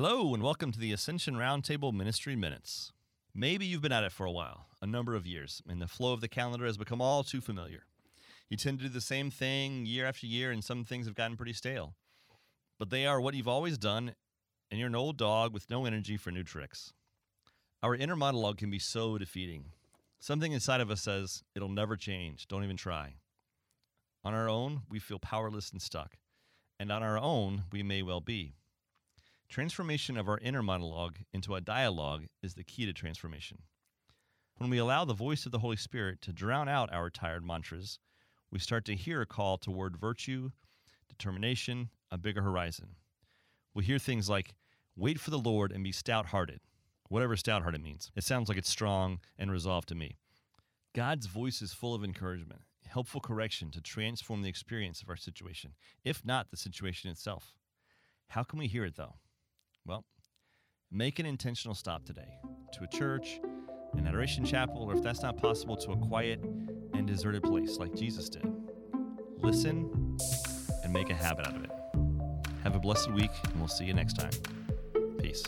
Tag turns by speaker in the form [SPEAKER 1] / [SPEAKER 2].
[SPEAKER 1] Hello, and welcome to the Ascension Roundtable Ministry Minutes. Maybe you've been at it for a while, a number of years, and the flow of the calendar has become all too familiar. You tend to do the same thing year after year, and some things have gotten pretty stale. But they are what you've always done, and you're an old dog with no energy for new tricks. Our inner monologue can be so defeating. Something inside of us says, it'll never change, don't even try. On our own, we feel powerless and stuck. And on our own, we may well be. Transformation of our inner monologue into a dialogue is the key to transformation. When we allow the voice of the Holy Spirit to drown out our tired mantras, we start to hear a call toward virtue, determination, a bigger horizon. We hear things like, wait for the Lord and be stout hearted, whatever stout hearted means. It sounds like it's strong and resolved to me. God's voice is full of encouragement, helpful correction to transform the experience of our situation, if not the situation itself. How can we hear it though? Well, make an intentional stop today to a church, an adoration chapel, or if that's not possible, to a quiet and deserted place like Jesus did. Listen and make a habit out of it. Have a blessed week, and we'll see you next time. Peace.